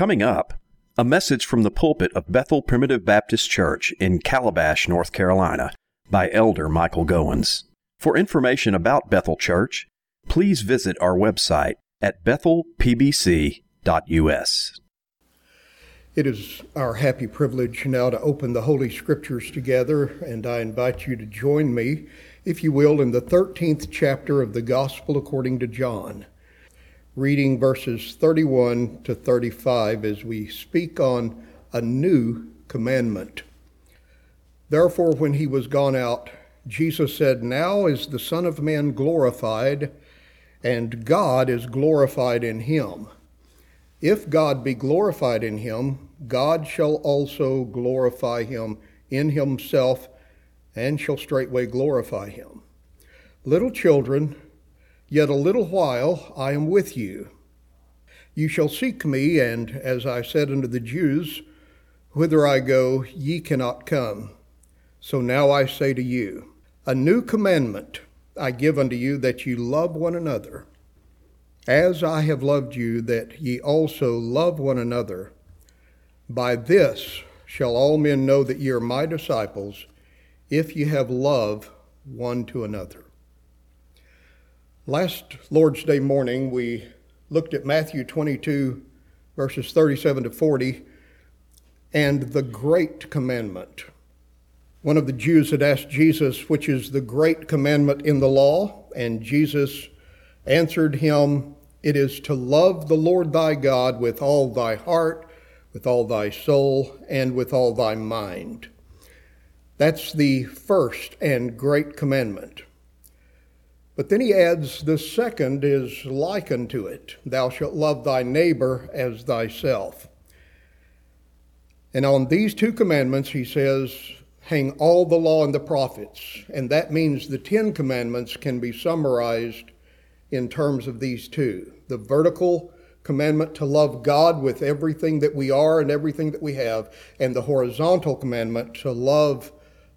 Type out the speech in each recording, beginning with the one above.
Coming up, a message from the pulpit of Bethel Primitive Baptist Church in Calabash, North Carolina, by Elder Michael Gowens. For information about Bethel Church, please visit our website at bethelpbc.us. It is our happy privilege now to open the Holy Scriptures together, and I invite you to join me, if you will, in the 13th chapter of the Gospel according to John reading verses 31 to 35 as we speak on a new commandment. Therefore, when he was gone out, Jesus said, Now is the Son of Man glorified, and God is glorified in him. If God be glorified in him, God shall also glorify him in himself, and shall straightway glorify him. Little children, Yet a little while I am with you. You shall seek me, and as I said unto the Jews, Whither I go, ye cannot come. So now I say to you, A new commandment I give unto you, that ye love one another. As I have loved you, that ye also love one another. By this shall all men know that ye are my disciples, if ye have love one to another. Last Lord's Day morning, we looked at Matthew 22, verses 37 to 40, and the Great Commandment. One of the Jews had asked Jesus, which is the great commandment in the law? And Jesus answered him, It is to love the Lord thy God with all thy heart, with all thy soul, and with all thy mind. That's the first and great commandment. But then he adds, the second is likened to it Thou shalt love thy neighbor as thyself. And on these two commandments, he says, hang all the law and the prophets. And that means the Ten Commandments can be summarized in terms of these two the vertical commandment to love God with everything that we are and everything that we have, and the horizontal commandment to love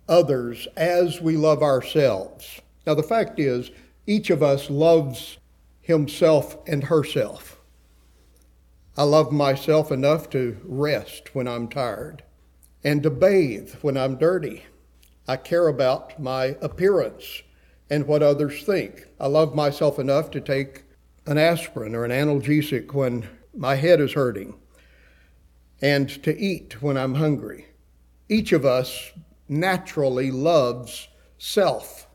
others as we love ourselves. Now, the fact is, each of us loves himself and herself. I love myself enough to rest when I'm tired and to bathe when I'm dirty. I care about my appearance and what others think. I love myself enough to take an aspirin or an analgesic when my head is hurting and to eat when I'm hungry. Each of us naturally loves self.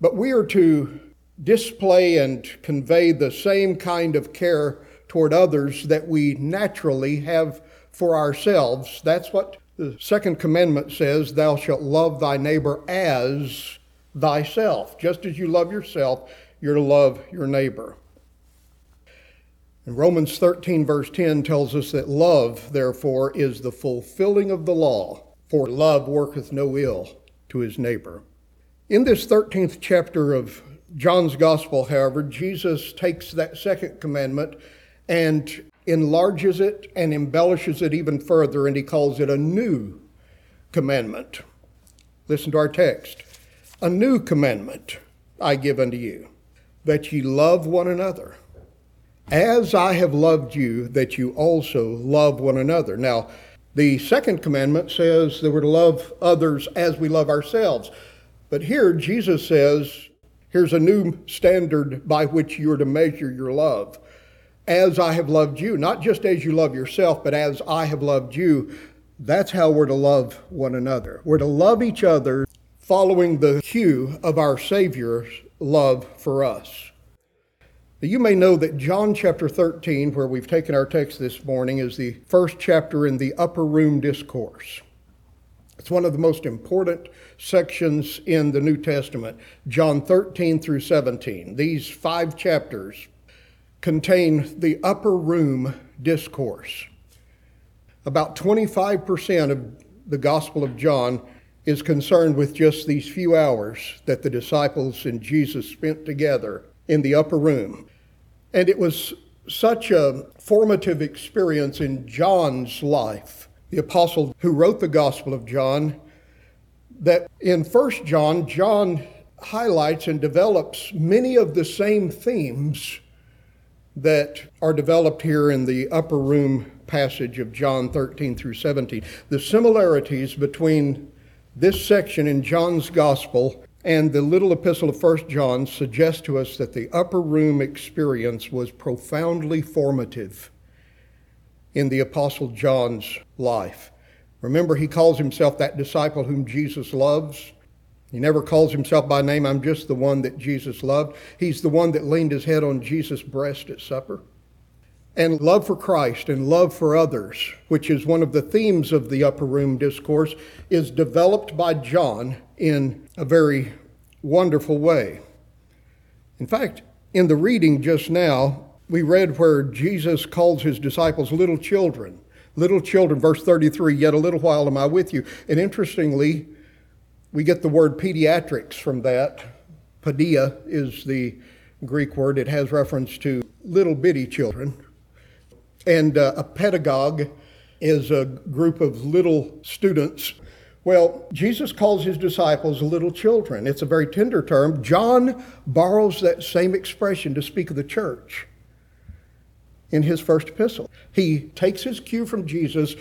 But we are to display and convey the same kind of care toward others that we naturally have for ourselves. That's what the second commandment says Thou shalt love thy neighbor as thyself. Just as you love yourself, you're to love your neighbor. And Romans 13, verse 10 tells us that love, therefore, is the fulfilling of the law, for love worketh no ill to his neighbor. In this 13th chapter of John's Gospel, however, Jesus takes that second commandment and enlarges it and embellishes it even further, and he calls it a new commandment. Listen to our text. A new commandment I give unto you, that ye love one another. As I have loved you, that you also love one another. Now, the second commandment says that we're to love others as we love ourselves. But here Jesus says, here's a new standard by which you're to measure your love. As I have loved you, not just as you love yourself, but as I have loved you, that's how we're to love one another. We're to love each other following the cue of our Savior's love for us. You may know that John chapter 13, where we've taken our text this morning, is the first chapter in the upper room discourse. It's one of the most important sections in the New Testament, John 13 through 17. These five chapters contain the upper room discourse. About 25% of the Gospel of John is concerned with just these few hours that the disciples and Jesus spent together in the upper room. And it was such a formative experience in John's life the apostle who wrote the Gospel of John, that in First John, John highlights and develops many of the same themes that are developed here in the upper room passage of John 13 through 17. The similarities between this section in John's Gospel and the little epistle of 1 John suggest to us that the upper room experience was profoundly formative in the Apostle John's life. Remember, he calls himself that disciple whom Jesus loves. He never calls himself by name, I'm just the one that Jesus loved. He's the one that leaned his head on Jesus' breast at supper. And love for Christ and love for others, which is one of the themes of the upper room discourse, is developed by John in a very wonderful way. In fact, in the reading just now, we read where Jesus calls his disciples little children. Little children, verse 33, yet a little while am I with you. And interestingly, we get the word pediatrics from that. Paidia is the Greek word, it has reference to little bitty children. And uh, a pedagogue is a group of little students. Well, Jesus calls his disciples little children. It's a very tender term. John borrows that same expression to speak of the church in his first epistle. He takes his cue from Jesus.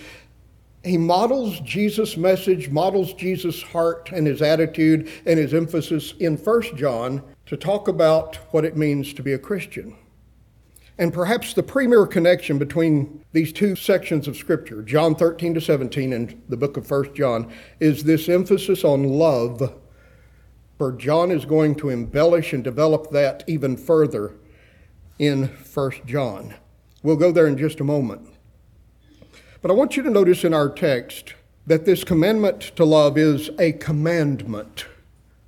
He models Jesus' message, models Jesus' heart and his attitude and his emphasis in First John to talk about what it means to be a Christian. And perhaps the premier connection between these two sections of Scripture, John 13 to 17 and the book of 1 John, is this emphasis on love. For John is going to embellish and develop that even further in 1 John. We'll go there in just a moment. But I want you to notice in our text that this commandment to love is a commandment,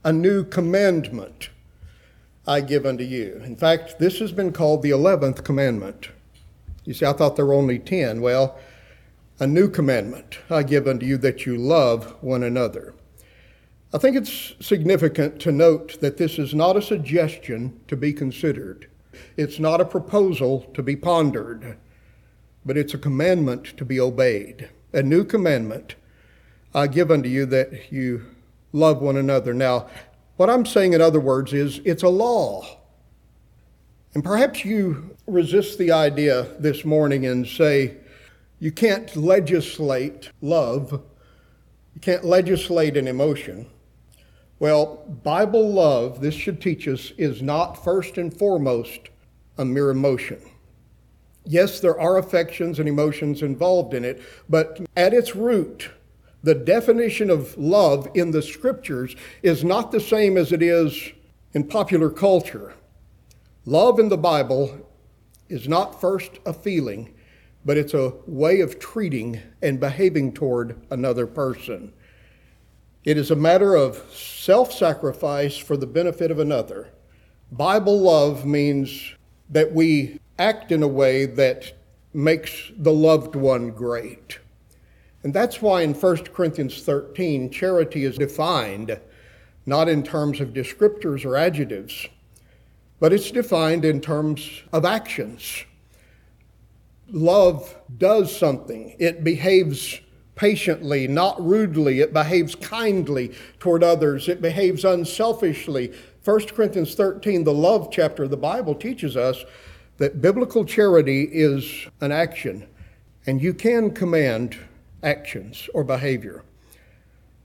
a new commandment I give unto you. In fact, this has been called the 11th commandment. You see, I thought there were only 10. Well, a new commandment I give unto you that you love one another. I think it's significant to note that this is not a suggestion to be considered. It's not a proposal to be pondered, but it's a commandment to be obeyed. A new commandment I give unto you that you love one another. Now, what I'm saying, in other words, is it's a law. And perhaps you resist the idea this morning and say, you can't legislate love, you can't legislate an emotion. Well, Bible love, this should teach us, is not first and foremost a mere emotion. Yes, there are affections and emotions involved in it, but at its root, the definition of love in the scriptures is not the same as it is in popular culture. Love in the Bible is not first a feeling, but it's a way of treating and behaving toward another person. It is a matter of self sacrifice for the benefit of another. Bible love means that we act in a way that makes the loved one great. And that's why in 1 Corinthians 13, charity is defined not in terms of descriptors or adjectives, but it's defined in terms of actions. Love does something, it behaves patiently, not rudely, it behaves kindly toward others, it behaves unselfishly, 1 Corinthians 13, the love chapter of the Bible, teaches us that biblical charity is an action, and you can command actions or behavior.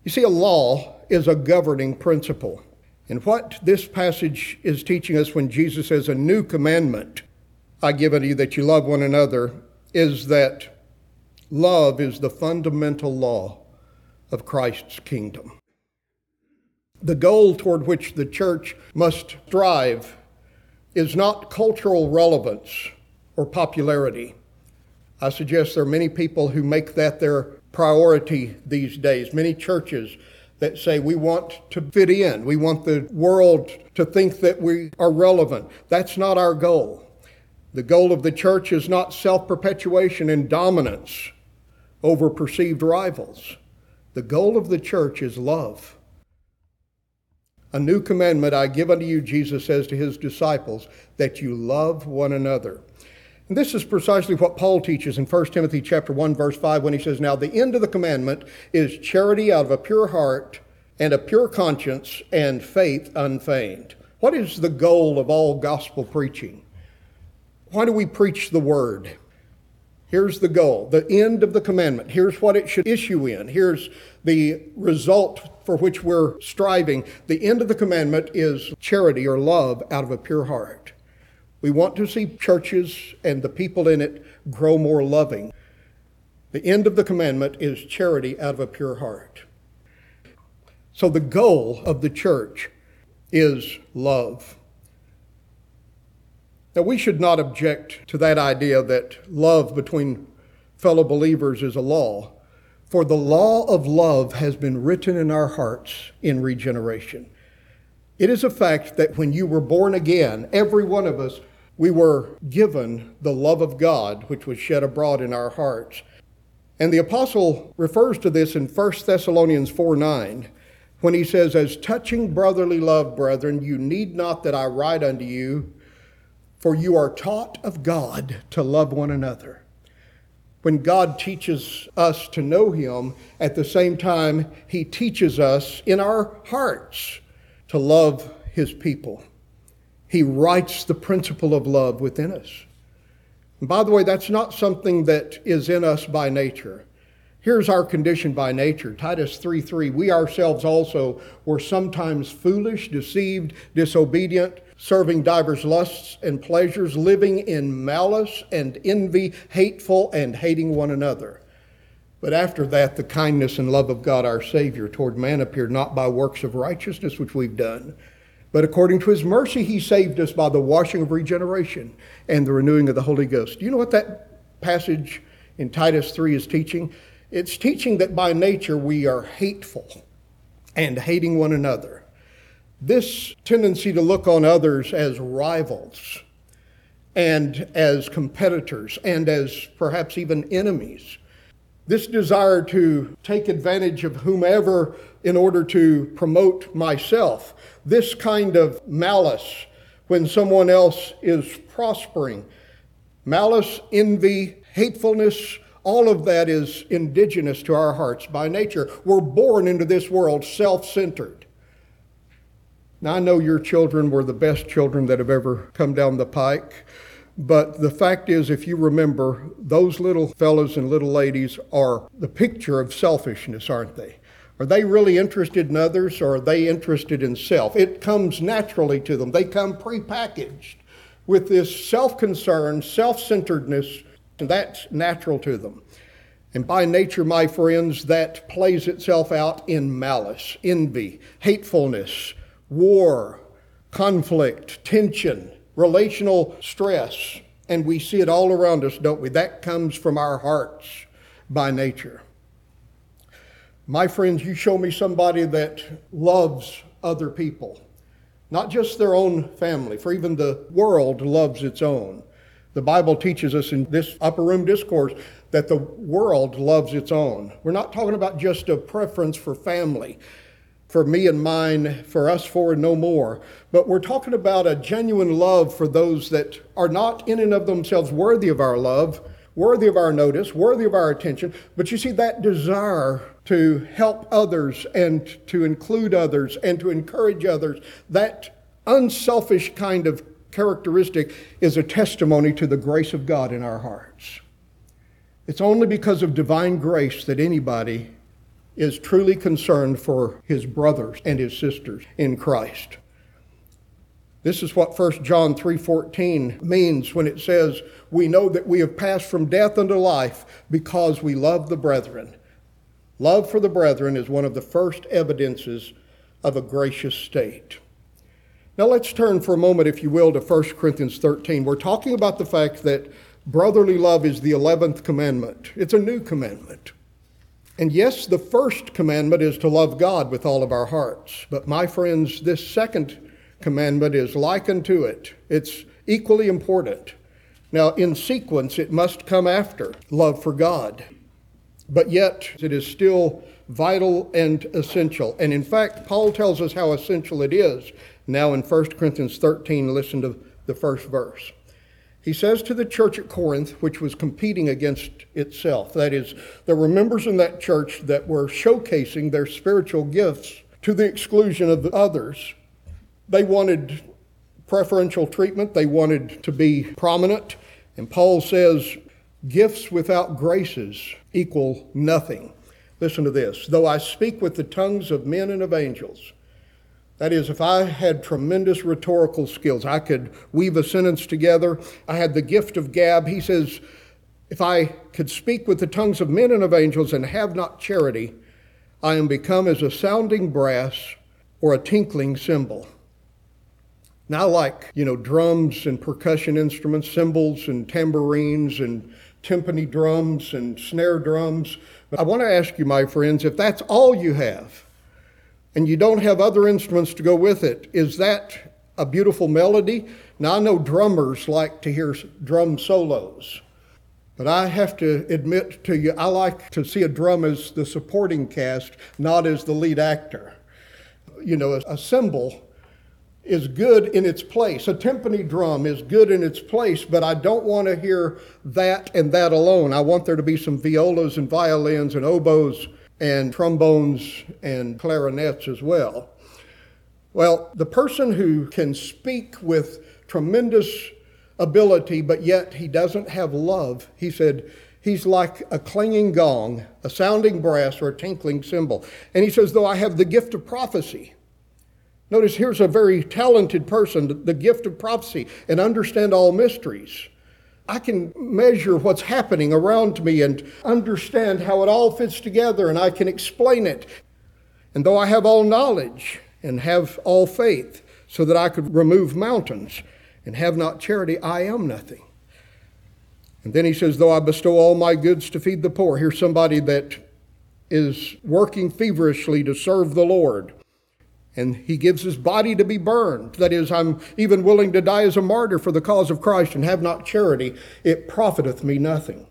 You see, a law is a governing principle. And what this passage is teaching us when Jesus says, A new commandment I give unto you that you love one another, is that love is the fundamental law of Christ's kingdom. The goal toward which the church must strive is not cultural relevance or popularity. I suggest there are many people who make that their priority these days, many churches that say we want to fit in, we want the world to think that we are relevant. That's not our goal. The goal of the church is not self perpetuation and dominance over perceived rivals. The goal of the church is love. A new commandment I give unto you, Jesus says to his disciples, that you love one another. And this is precisely what Paul teaches in 1 Timothy chapter 1 verse 5 when he says, "Now the end of the commandment is charity out of a pure heart and a pure conscience and faith unfeigned." What is the goal of all gospel preaching? Why do we preach the word? Here's the goal, the end of the commandment. Here's what it should issue in. Here's the result for which we're striving. The end of the commandment is charity or love out of a pure heart. We want to see churches and the people in it grow more loving. The end of the commandment is charity out of a pure heart. So the goal of the church is love. Now, we should not object to that idea that love between fellow believers is a law, for the law of love has been written in our hearts in regeneration. It is a fact that when you were born again, every one of us, we were given the love of God, which was shed abroad in our hearts. And the apostle refers to this in 1 Thessalonians 4 9, when he says, As touching brotherly love, brethren, you need not that I write unto you for you are taught of God to love one another. When God teaches us to know Him, at the same time, He teaches us in our hearts to love His people. He writes the principle of love within us. And by the way, that's not something that is in us by nature. Here's our condition by nature. Titus 3 3. We ourselves also were sometimes foolish, deceived, disobedient serving divers lusts and pleasures, living in malice and envy, hateful and hating one another. But after that, the kindness and love of God our Savior toward man appeared not by works of righteousness which we've done, but according to his mercy, he saved us by the washing of regeneration and the renewing of the Holy Ghost. Do you know what that passage in Titus 3 is teaching? It's teaching that by nature we are hateful and hating one another. This tendency to look on others as rivals and as competitors and as perhaps even enemies. This desire to take advantage of whomever in order to promote myself. This kind of malice when someone else is prospering. Malice, envy, hatefulness, all of that is indigenous to our hearts by nature. We're born into this world self centered. Now, I know your children were the best children that have ever come down the pike, but the fact is, if you remember, those little fellows and little ladies are the picture of selfishness, aren't they? Are they really interested in others or are they interested in self? It comes naturally to them. They come prepackaged with this self concern, self centeredness, that's natural to them. And by nature, my friends, that plays itself out in malice, envy, hatefulness, war, conflict, tension, relational stress, and we see it all around us, don't we? That comes from our hearts by nature. My friends, you show me somebody that loves other people, not just their own family, for even the world loves its own. The Bible teaches us in this upper room discourse that the world loves its own. We're not talking about just a preference for family for me and mine, for us four and no more. But we're talking about a genuine love for those that are not in and of themselves worthy of our love, worthy of our notice, worthy of our attention. But you see, that desire to help others and to include others and to encourage others, that unselfish kind of characteristic is a testimony to the grace of God in our hearts. It's only because of divine grace that anybody is truly concerned for his brothers and his sisters in Christ. This is what 1 John 3:14 means when it says, "We know that we have passed from death unto life because we love the brethren." Love for the brethren is one of the first evidences of a gracious state. Now let's turn for a moment, if you will, to 1 Corinthians 13. We're talking about the fact that brotherly love is the 11th commandment. It's a new commandment. And yes, the first commandment is to love God with all of our hearts. But my friends, this second commandment is like unto it. It's equally important. Now, in sequence, it must come after love for God. But yet, it is still vital and essential. And in fact, Paul tells us how essential it is. Now, in 1 Corinthians 13, listen to the first verse. He says to the church at Corinth, which was competing against itself, that is, there were members in that church that were showcasing their spiritual gifts to the exclusion of the others. They wanted preferential treatment, they wanted to be prominent. And Paul says, Gifts without graces equal nothing. Listen to this. Though I speak with the tongues of men and of angels, that is, if I had tremendous rhetorical skills, I could weave a sentence together. I had the gift of gab. He says, if I could speak with the tongues of men and of angels and have not charity, I am become as a sounding brass or a tinkling cymbal. Now, like, you know, drums and percussion instruments, cymbals and tambourines and timpani drums and snare drums. But I want to ask you, my friends, if that's all you have and you don't have other instruments to go with it, is that a beautiful melody? Now, I know drummers like to hear drum solos. But I have to admit to you, I like to see a drum as the supporting cast, not as the lead actor. You know, a cymbal is good in its place. A timpani drum is good in its place, but I don't want to hear that and that alone. I want there to be some violas and violins and oboes and trombones and clarinets as well. Well, the person who can speak with tremendous ability, but yet he doesn't have love, he said, he's like a clanging gong, a sounding brass, or a tinkling cymbal. And he says, though I have the gift of prophecy, Notice here's a very talented person, the gift of prophecy, and understand all mysteries. I can measure what's happening around me and understand how it all fits together, and I can explain it. And though I have all knowledge and have all faith, so that I could remove mountains and have not charity, I am nothing. And then he says, Though I bestow all my goods to feed the poor, here's somebody that is working feverishly to serve the Lord and he gives his body to be burned. That is, I'm even willing to die as a martyr for the cause of Christ and have not charity, it profiteth me nothing.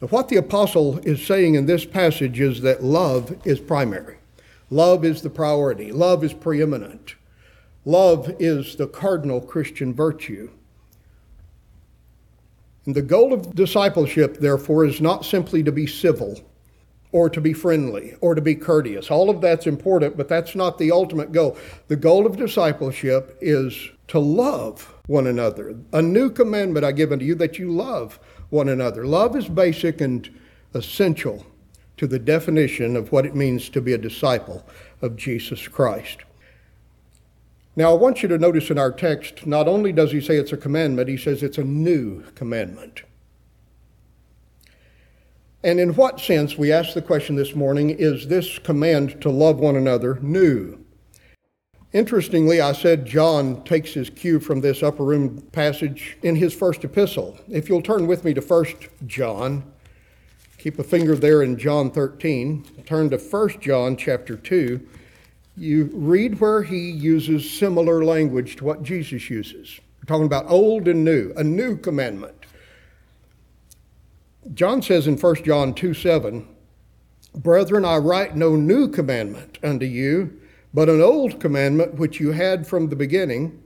What the apostle is saying in this passage is that love is primary. Love is the priority. Love is preeminent. Love is the cardinal Christian virtue. And the goal of discipleship, therefore, is not simply to be civil or to be friendly or to be courteous. All of that's important, but that's not the ultimate goal. The goal of discipleship is to love one another. A new commandment I give unto you that you love one another. Love is basic and essential to the definition of what it means to be a disciple of Jesus Christ. Now, I want you to notice in our text, not only does he say it's a commandment, he says it's a new commandment. And in what sense, we ask the question this morning, is this command to love one another new? Interestingly, I said John takes his cue from this upper room passage in his first epistle. If you'll turn with me to 1 John, keep a finger there in John 13, turn to 1 John chapter 2, you read where he uses similar language to what Jesus uses. We're talking about old and new, a new commandment. John says in 1 John 2 7, Brethren, I write no new commandment unto you, but an old commandment which you had from the beginning.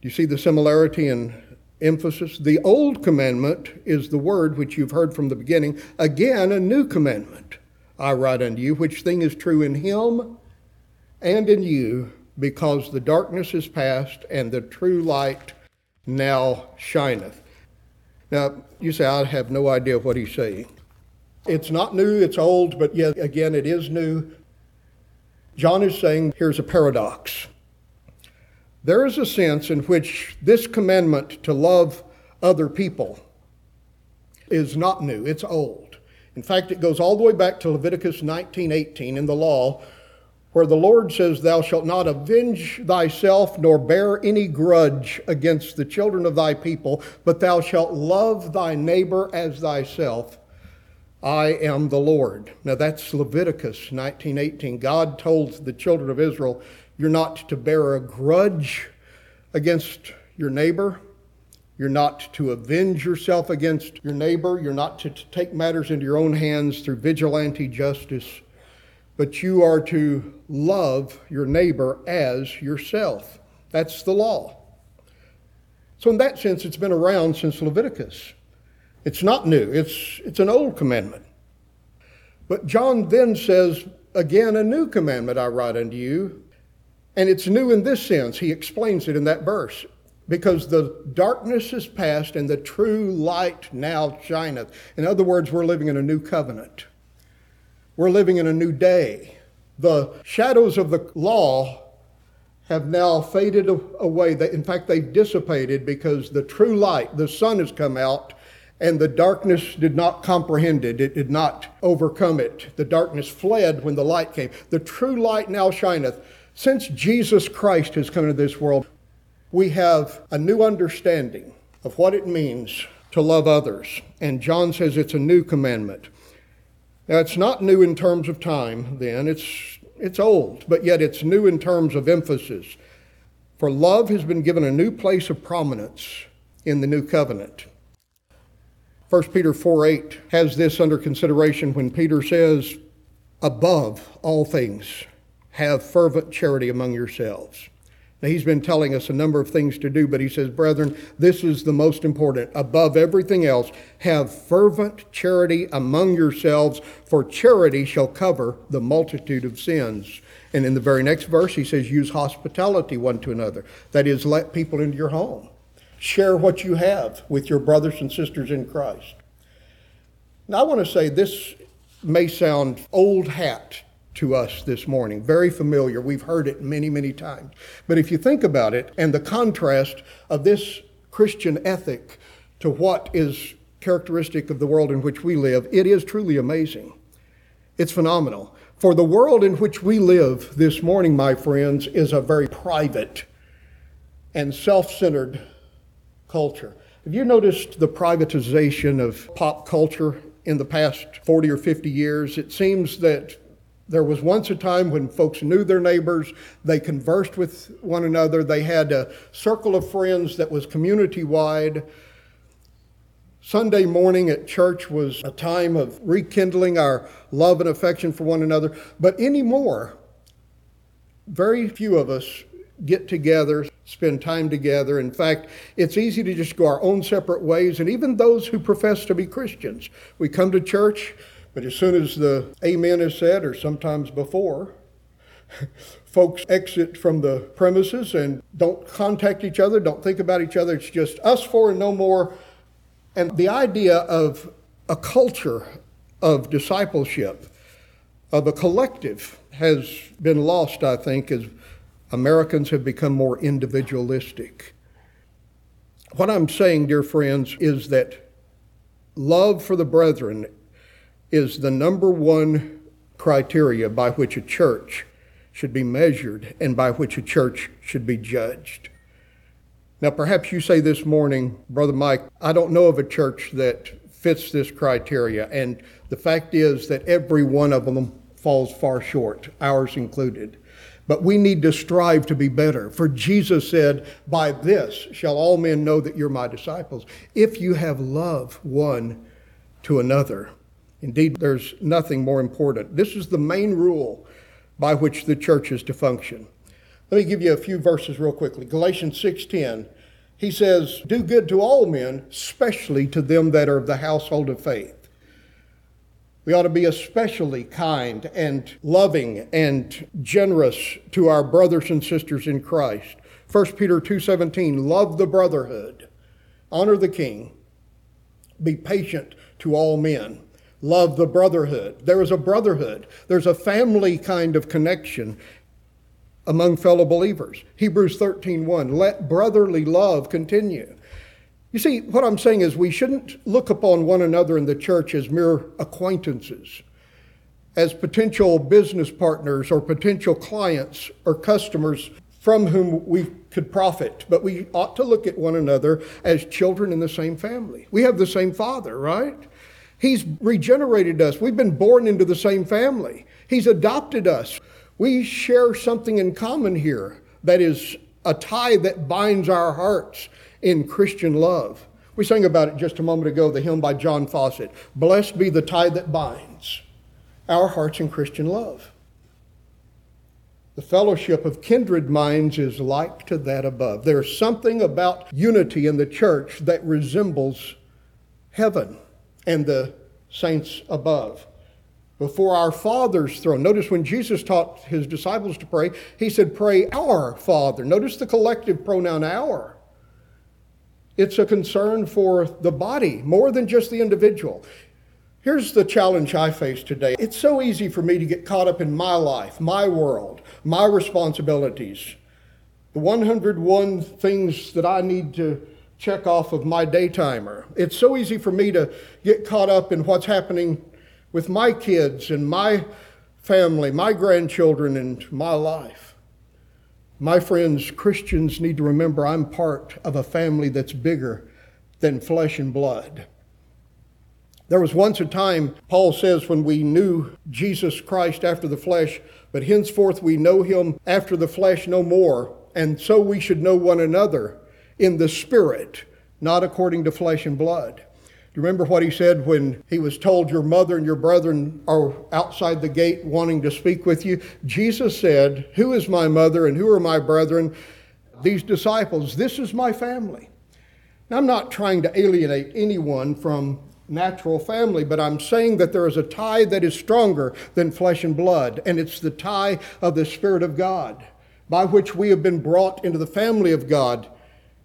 You see the similarity in emphasis? The old commandment is the word which you've heard from the beginning. Again, a new commandment I write unto you, which thing is true in him and in you, because the darkness is past and the true light now shineth. Now, you say, I have no idea what he's saying. It's not new, it's old, but yet again, it is new. John is saying here's a paradox. There is a sense in which this commandment to love other people is not new, it's old. In fact, it goes all the way back to Leviticus 19:18 in the law, where the Lord says, Thou shalt not avenge thyself nor bear any grudge against the children of thy people, but thou shalt love thy neighbor as thyself. I am the Lord. Now that's Leviticus 19:18. God told the children of Israel, you're not to bear a grudge against your neighbor. You're not to avenge yourself against your neighbor. You're not to take matters into your own hands through vigilante justice but you are to love your neighbor as yourself. That's the law. So, in that sense, it's been around since Leviticus. It's not new, it's, it's an old commandment. But John then says, Again, a new commandment I write unto you. And it's new in this sense. He explains it in that verse. because the darkness is past and the true light now shineth. In other words, we're living in a new covenant. We're living in a new day. The shadows of the law have now faded away. In fact, they've dissipated because the true light, the sun, has come out and the darkness did not comprehend it. It did not overcome it. The darkness fled when the light came. The true light now shineth. Since Jesus Christ has come into this world, we have a new understanding of what it means to love others. And John says it's a new commandment. Now, it's not new in terms of time, then, it's, it's old, but yet it's new in terms of emphasis. For love has been given a new place of prominence in the new covenant. 1 Peter 4 8 has this under consideration when Peter says, Above all things, have fervent charity among yourselves. Now, he's been telling us a number of things to do, but he says, Brethren, this is the most important. Above everything else, have fervent charity among yourselves, for charity shall cover the multitude of sins. And in the very next verse, he says, Use hospitality one to another. That is, let people into your home share what you have with your brothers and sisters in Christ. Now, I want to say this may sound old hat to us this morning, very familiar. We've heard it many, many times. But if you think about it and the contrast of this Christian ethic to what is characteristic of the world in which we live, it is truly amazing. It's phenomenal. For the world in which we live this morning, my friends, is a very private and self centered culture. Have you noticed the privatization of pop culture in the past 40 or 50 years? It seems that there was once a time when folks knew their neighbors, they conversed with one another, they had a circle of friends that was community wide. Sunday morning at church was a time of rekindling our love and affection for one another, but anymore, very few of us get together, spend time together. In fact, it's easy to just go our own separate ways, and even those who profess to be Christians. We come to church, but as soon as the amen is said, or sometimes before, folks exit from the premises and don't contact each other, don't think about each other. It's just us four and no more. And the idea of a culture of discipleship, of a collective, has been lost, I think, as Americans have become more individualistic. What I'm saying, dear friends, is that love for the brethren is the number one criteria by which a church should be measured and by which a church should be judged. Now, perhaps you say this morning, Brother Mike, I don't know of a church that fits this criteria. And the fact is that every one of them falls far short, ours included. But we need to strive to be better. For Jesus said, By this shall all men know that you're my disciples, if you have love one to another. Indeed, there's nothing more important. This is the main rule by which the church is to function. Let me give you a few verses real quickly. Galatians 6:10. He says, "Do good to all men, especially to them that are of the household of faith." We ought to be especially kind and loving and generous to our brothers and sisters in Christ. 1 Peter 2:17 Love the brotherhood. Honor the king. Be patient to all men. Love the brotherhood. There is a brotherhood. There's a family kind of connection among fellow believers. Hebrews 13:1 Let brotherly love continue. You see, what I'm saying is we shouldn't look upon one another in the church as mere acquaintances, as potential business partners or potential clients or customers from whom we could profit, but we ought to look at one another as children in the same family. We have the same father, right? He's regenerated us. We've been born into the same family. He's adopted us. We share something in common here that is a tie that binds our hearts in Christian love. We sang about it just a moment ago, the hymn by John Fawcett Blessed be the tie that binds our hearts in Christian love. The fellowship of kindred minds is like to that above. There's something about unity in the church that resembles heaven and the saints above. Before our Father's throne. Notice when Jesus taught his disciples to pray, he said, Pray our Father. Notice the collective pronoun our. It's a concern for the body more than just the individual. Here's the challenge I face today. It's so easy for me to get caught up in my life, my world, my responsibilities, the 101 things that I need to check off of my day timer. It's so easy for me to get caught up in what's happening with my kids and my family, my grandchildren, and my life. My friends, Christians need to remember I'm part of a family that's bigger than flesh and blood. There was once a time, Paul says, when we knew Jesus Christ after the flesh, but henceforth we know him after the flesh no more, and so we should know one another in the spirit, not according to flesh and blood. Do you remember what he said when he was told, Your mother and your brethren are outside the gate wanting to speak with you? Jesus said, Who is my mother and who are my brethren? These disciples, this is my family. Now, I'm not trying to alienate anyone from natural family, but I'm saying that there is a tie that is stronger than flesh and blood, and it's the tie of the Spirit of God, by which we have been brought into the family of God.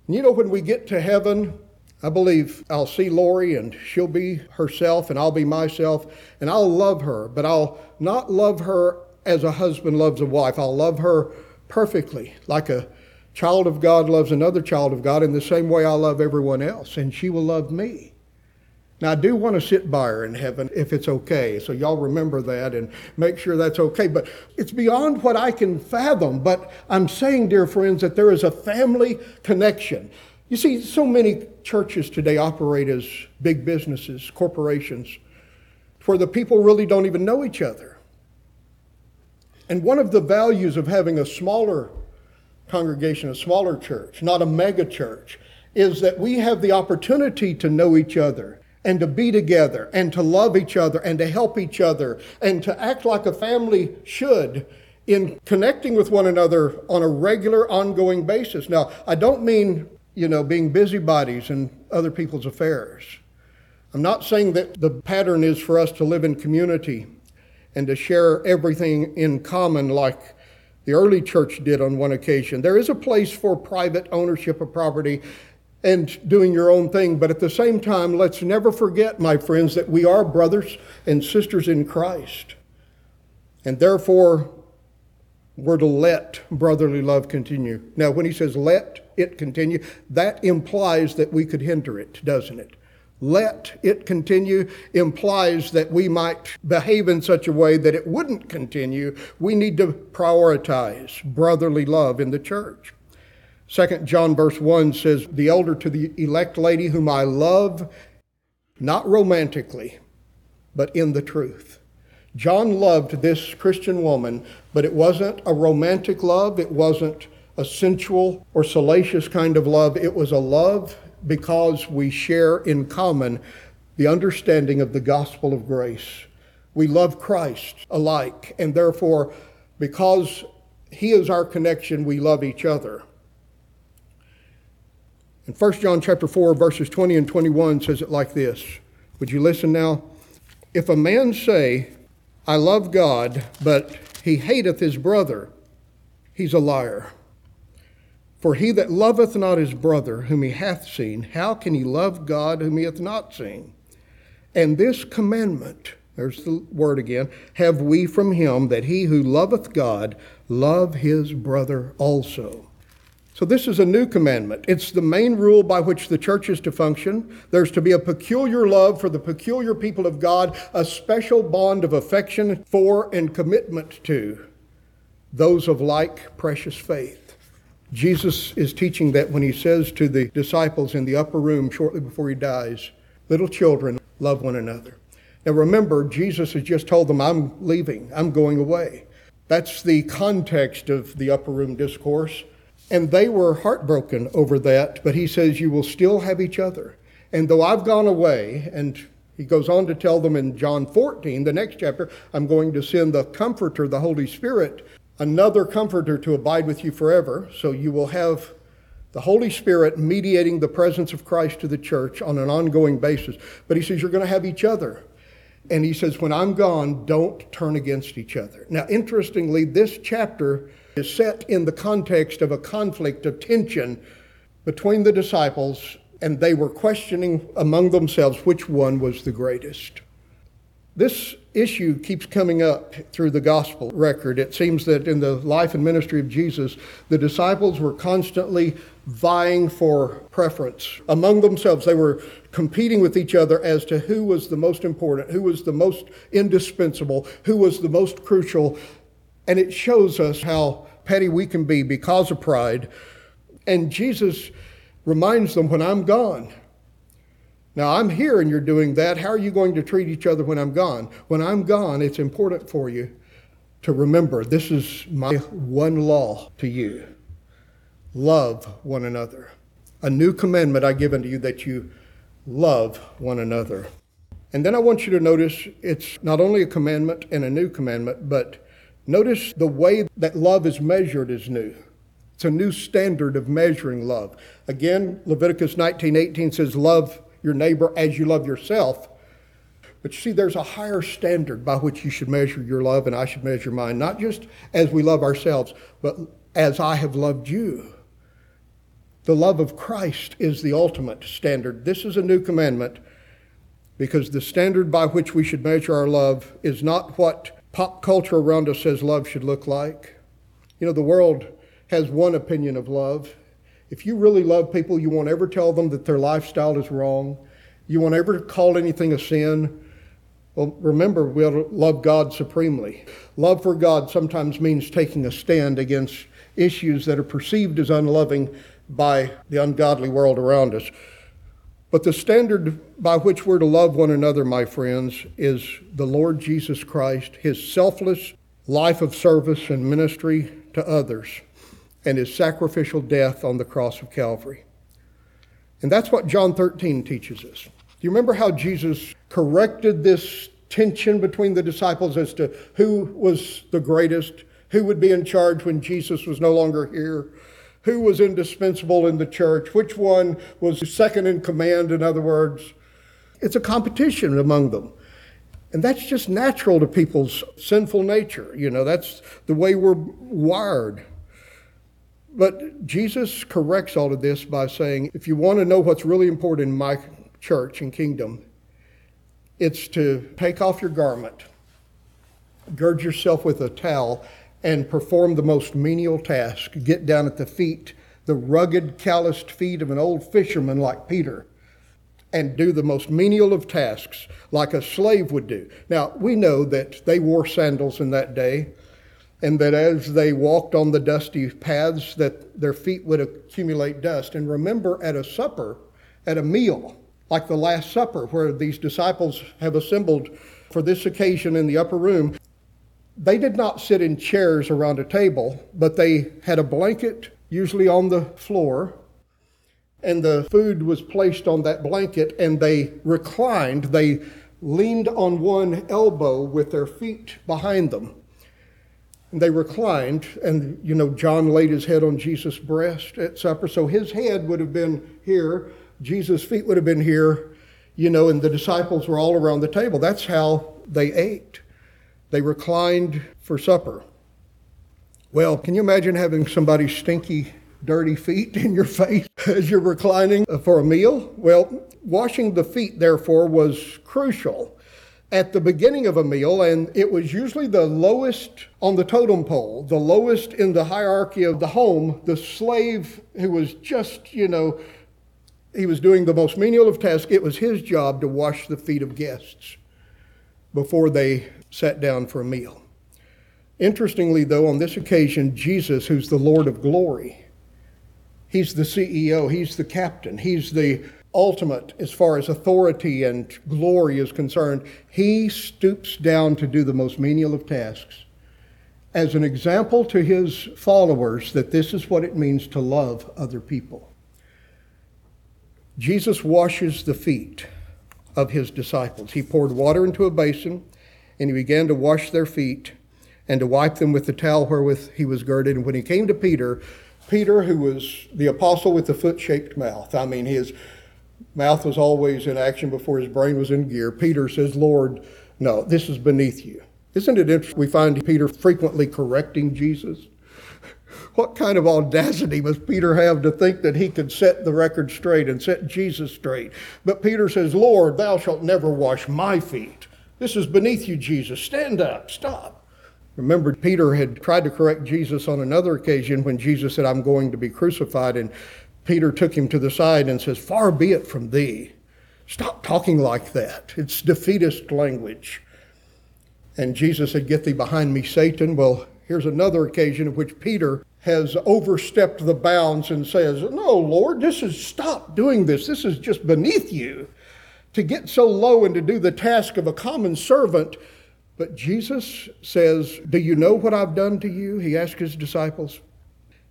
You know, when we get to heaven, I believe I'll see Lori and she'll be herself and I'll be myself and I'll love her, but I'll not love her as a husband loves a wife. I'll love her perfectly, like a child of God loves another child of God in the same way I love everyone else, and she will love me. Now, I do want to sit by her in heaven if it's okay. So, y'all remember that and make sure that's okay. But it's beyond what I can fathom. But I'm saying, dear friends, that there is a family connection. You see, so many churches today operate as big businesses, corporations, where the people really don't even know each other. And one of the values of having a smaller congregation, a smaller church, not a mega church, is that we have the opportunity to know each other and to be together and to love each other and to help each other and to act like a family should in connecting with one another on a regular, ongoing basis. Now, I don't mean, you know, being busybodies in other people's affairs. I'm not saying that the pattern is for us to live in community and to share everything in common like the early church did on one occasion. There is a place for private ownership of property and doing your own thing. But at the same time, let's never forget, my friends, that we are brothers and sisters in Christ. And therefore, we're to let brotherly love continue. Now, when he says let it continue, that implies that we could hinder it, doesn't it? Let it continue implies that we might behave in such a way that it wouldn't continue. We need to prioritize brotherly love in the church. Second John verse 1 says, The elder to the elect lady whom I love, not romantically, but in the truth. John loved this Christian woman, but it wasn't a romantic love. It wasn't a sensual or salacious kind of love. It was a love because we share in common the understanding of the gospel of grace. We love Christ alike, and therefore, because He is our connection, we love each other. In 1 John chapter 4, verses 20 and 21 says it like this. Would you listen now? If a man say, I love God, but he hateth his brother, he's a liar. For he that loveth not his brother whom he hath seen, how can he love God whom he hath not seen? And this commandment, there's the word again, have we from him that he who loveth God love his brother also. So, this is a new commandment. It's the main rule by which the church is to function. There's to be a peculiar love for the peculiar people of God, a special bond of affection for and commitment to those of like precious faith. Jesus is teaching that when he says to the disciples in the upper room shortly before he dies, Little children, love one another. Now remember, Jesus has just told them, I'm leaving, I'm going away. That's the context of the upper room discourse. And they were heartbroken over that, but he says, You will still have each other. And though I've gone away, and he goes on to tell them in John 14, the next chapter, I'm going to send the Comforter, the Holy Spirit, another Comforter to abide with you forever. So you will have the Holy Spirit mediating the presence of Christ to the church on an ongoing basis. But he says, You're going to have each other. And he says, When I'm gone, don't turn against each other. Now, interestingly, this chapter is set in the context of a conflict of tension between the disciples and they were questioning among themselves which one was the greatest. This issue keeps coming up through the gospel record. It seems that in the life and ministry of Jesus, the disciples were constantly vying for preference. Among themselves, they were competing with each other as to who was the most important, who was the most indispensable, who was the most crucial. And it shows us how petty we can be because of pride. And Jesus reminds them when I'm gone, now, I'm here and you're doing that. How are you going to treat each other when I'm gone? When I'm gone, it's important for you to remember this is my one law to you love one another. A new commandment I give unto you that you love one another. And then I want you to notice it's not only a commandment and a new commandment, but notice the way that love is measured is new. It's a new standard of measuring love. Again, Leviticus 19:18 says love your neighbor as you love yourself. But you see, there's a higher standard by which you should measure your love, and I should measure mine, not just as we love ourselves, but as I have loved you. The love of Christ is the ultimate standard. This is a new commandment because the standard by which we should measure our love is not what pop culture around us says love should look like. You know, the world has one opinion of love, if you really love people, you won't ever tell them that their lifestyle is wrong. You won't ever call anything a sin. Well, remember, we'll love God supremely. Love for God sometimes means taking a stand against issues that are perceived as unloving by the ungodly world around us. But the standard by which we're to love one another, my friends, is the Lord Jesus Christ, his selfless life of service and ministry to others and his sacrificial death on the cross of Calvary. And that's what John 13 teaches us. Do you remember how Jesus corrected this tension between the disciples as to who was the greatest, who would be in charge when Jesus was no longer here, who was indispensable in the church, which one was second in command, in other words? It's a competition among them. And that's just natural to people's sinful nature. You know, that's the way we're wired. But Jesus corrects all of this by saying, if you want to know what's really important in my church and kingdom, it's to take off your garment, gird yourself with a towel, and perform the most menial task. Get down at the feet, the rugged, calloused feet of an old fisherman like Peter, and do the most menial of tasks like a slave would do. Now, we know that they wore sandals in that day and that as they walked on the dusty paths that their feet would accumulate dust and remember at a supper at a meal like the last supper where these disciples have assembled for this occasion in the upper room they did not sit in chairs around a table but they had a blanket usually on the floor and the food was placed on that blanket and they reclined they leaned on one elbow with their feet behind them and they reclined, and you know, John laid his head on Jesus' breast at supper. So his head would have been here, Jesus' feet would have been here, you know, and the disciples were all around the table. That's how they ate. They reclined for supper. Well, can you imagine having somebody's stinky, dirty feet in your face as you're reclining for a meal? Well, washing the feet, therefore, was crucial at the beginning of a meal, and it was usually the lowest on the totem pole, the lowest in the hierarchy of the home, the slave who was just, you know, he was doing the most menial of tasks. It was his job to wash the feet of guests before they sat down for a meal. Interestingly, though, on this occasion, Jesus, who's the Lord of glory, he's the CEO, he's the captain, he's the ultimate as far as authority and glory is concerned, he stoops down to do the most menial of tasks as an example to his followers that this is what it means to love other people. Jesus washes the feet of his disciples. He poured water into a basin and he began to wash their feet and to wipe them with the towel wherewith he was girded. And when he came to Peter, Peter, who was the apostle with the foot shaped mouth, I mean, his mouth was always in action before his brain was in gear. Peter says, Lord, no, this is beneath you. Isn't it interesting? We find Peter frequently correcting Jesus. What kind of audacity must Peter have to think that he could set the record straight and set Jesus straight? But Peter says, Lord, thou shalt never wash my feet. This is beneath you, Jesus. Stand up, stop. Remember, Peter had tried to correct Jesus on another occasion when Jesus said, I'm going to be crucified. And Peter took him to the side and says, Far be it from thee. Stop talking like that. It's defeatist language. And Jesus said, Get thee behind me, Satan. Well, here's another occasion in which Peter has overstepped the bounds and says, No, Lord, this is stop doing this. This is just beneath you. To get so low and to do the task of a common servant. But Jesus says, Do you know what I've done to you? He asked his disciples.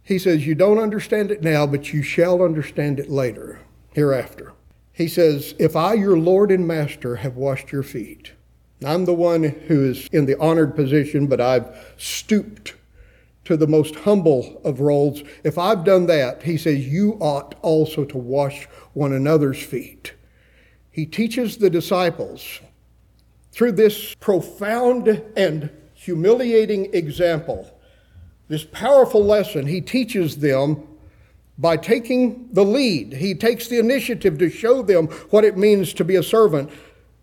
He says, You don't understand it now, but you shall understand it later, hereafter. He says, If I, your Lord and Master, have washed your feet, I'm the one who is in the honored position, but I've stooped to the most humble of roles. If I've done that, he says, you ought also to wash one another's feet. He teaches the disciples through this profound and humiliating example, this powerful lesson, he teaches them by taking the lead. He takes the initiative to show them what it means to be a servant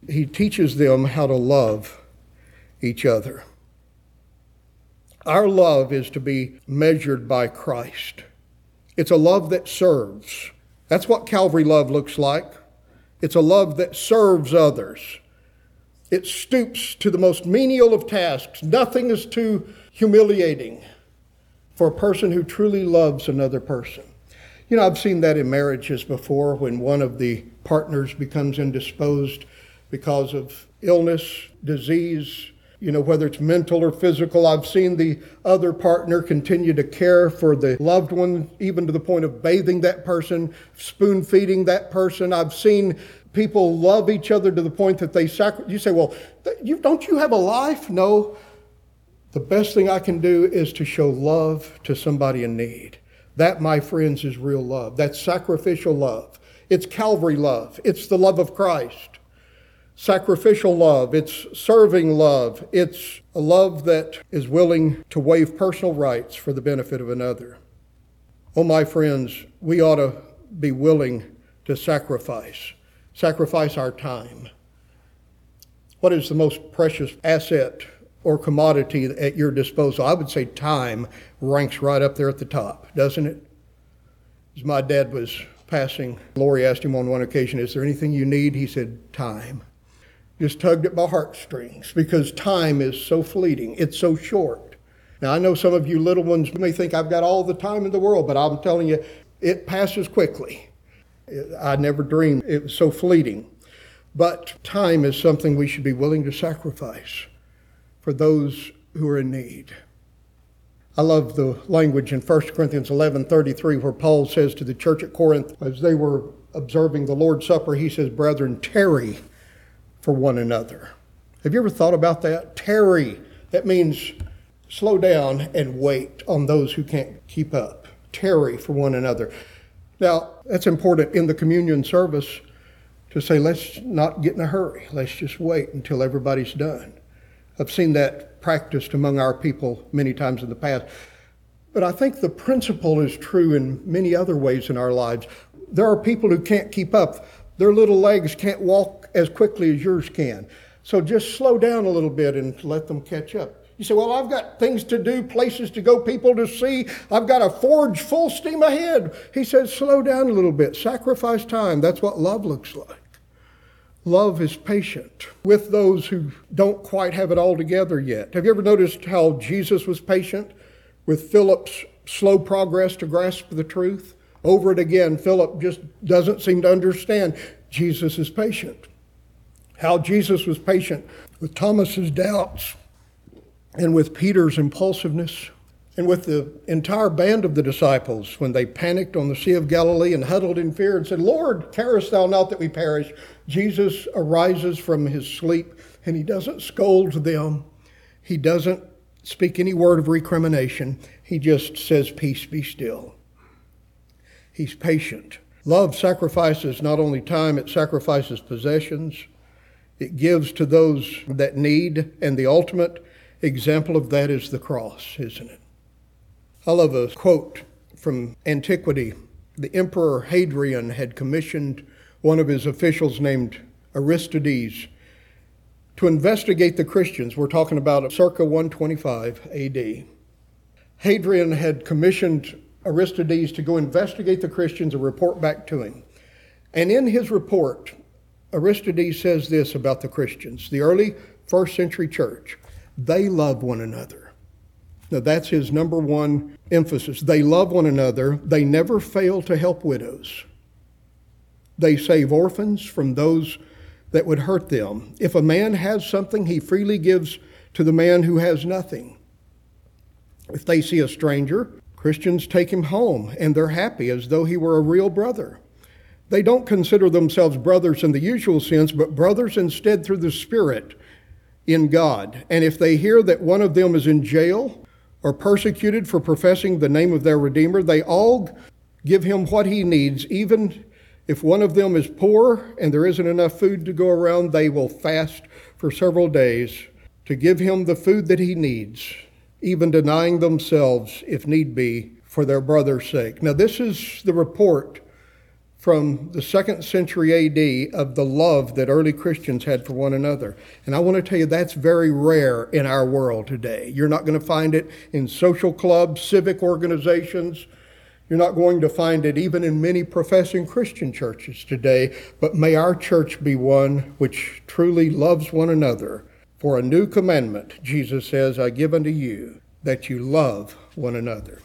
he teaches them how to love each other. Our love is to be measured by Christ. It's a love that serves. That's what Calvary love looks like. It's a love that serves others. It stoops to the most menial of tasks. Nothing is too humiliating for a person who truly loves another person. You know, I've seen that in marriages before when one of the partners becomes indisposed because of illness, disease, you know, whether it's mental or physical. I've seen the other partner continue to care for the loved one, even to the point of bathing that person, spoon feeding that person. I've seen people love each other to the point that they sacrifice. You say, well, you, don't you have a life? No. The best thing I can do is to show love to somebody in need. That, my friends, is real love. That's sacrificial love. It's Calvary love. It's the love of Christ sacrificial love, it's serving love, it's a love that is willing to waive personal rights for the benefit of another. Oh, my friends, we ought to be willing to sacrifice, sacrifice our time. What is the most precious asset or commodity at your disposal? I would say time ranks right up there at the top, doesn't it? As my dad was passing, Lori asked him on one occasion, Is there anything you need? He said, Time just tugged at my heartstrings because time is so fleeting, it's so short. Now, I know some of you little ones may think I've got all the time in the world, but I'm telling you, it passes quickly. I never dreamed it was so fleeting. But time is something we should be willing to sacrifice for those who are in need. I love the language in 1 Corinthians 11:33 where Paul says to the church at Corinth as they were observing the Lord's Supper, he says, "Brethren, tarry for one another. Have you ever thought about that? Tarry, that means slow down and wait on those who can't keep up. Tarry for one another. Now, that's important in the communion service to say, let's not get in a hurry. Let's just wait until everybody's done. I've seen that practiced among our people many times in the past. But I think the principle is true in many other ways in our lives. There are people who can't keep up. Their little legs can't walk as quickly as yours can. So just slow down a little bit and let them catch up. You say, Well, I've got things to do, places to go, people to see. I've got a forge full steam ahead. He says, Slow down a little bit, sacrifice time. That's what love looks like. Love is patient with those who don't quite have it all together yet. Have you ever noticed how Jesus was patient with Philip's slow progress to grasp the truth? Over and again, Philip just doesn't seem to understand. Jesus is patient. How Jesus was patient with Thomas's doubts and with Peter's impulsiveness and with the entire band of the disciples when they panicked on the Sea of Galilee and huddled in fear and said, Lord, carest thou not that we perish? Jesus arises from his sleep and he doesn't scold them. He doesn't speak any word of recrimination. He just says, Peace be still. He's patient. Love sacrifices not only time, it sacrifices possessions. It gives to those that need, and the ultimate example of that is the cross, isn't it? I love a quote from antiquity. The Emperor Hadrian had commissioned one of his officials named Aristides to investigate the Christians. We're talking about circa 125 AD. Hadrian had commissioned Aristides to go investigate the Christians and report back to him. And in his report, Aristides says this about the Christians the early first century church they love one another. Now, that's his number one emphasis. They love one another, they never fail to help widows. They save orphans from those that would hurt them. If a man has something, he freely gives to the man who has nothing. If they see a stranger, Christians take him home and they're happy as though he were a real brother. They don't consider themselves brothers in the usual sense, but brothers instead through the Spirit in God. And if they hear that one of them is in jail or persecuted for professing the name of their Redeemer, they all give him what he needs, even if one of them is poor and there isn't enough food to go around, they will fast for several days to give him the food that he needs, even denying themselves, if need be, for their brother's sake. Now, this is the report from the second century AD of the love that early Christians had for one another. And I want to tell you that's very rare in our world today. You're not going to find it in social clubs, civic organizations. You're not going to find it even in many professing Christian churches today. But may our church be one which truly loves one another. For a new commandment, Jesus says, I give unto you, that you love one another.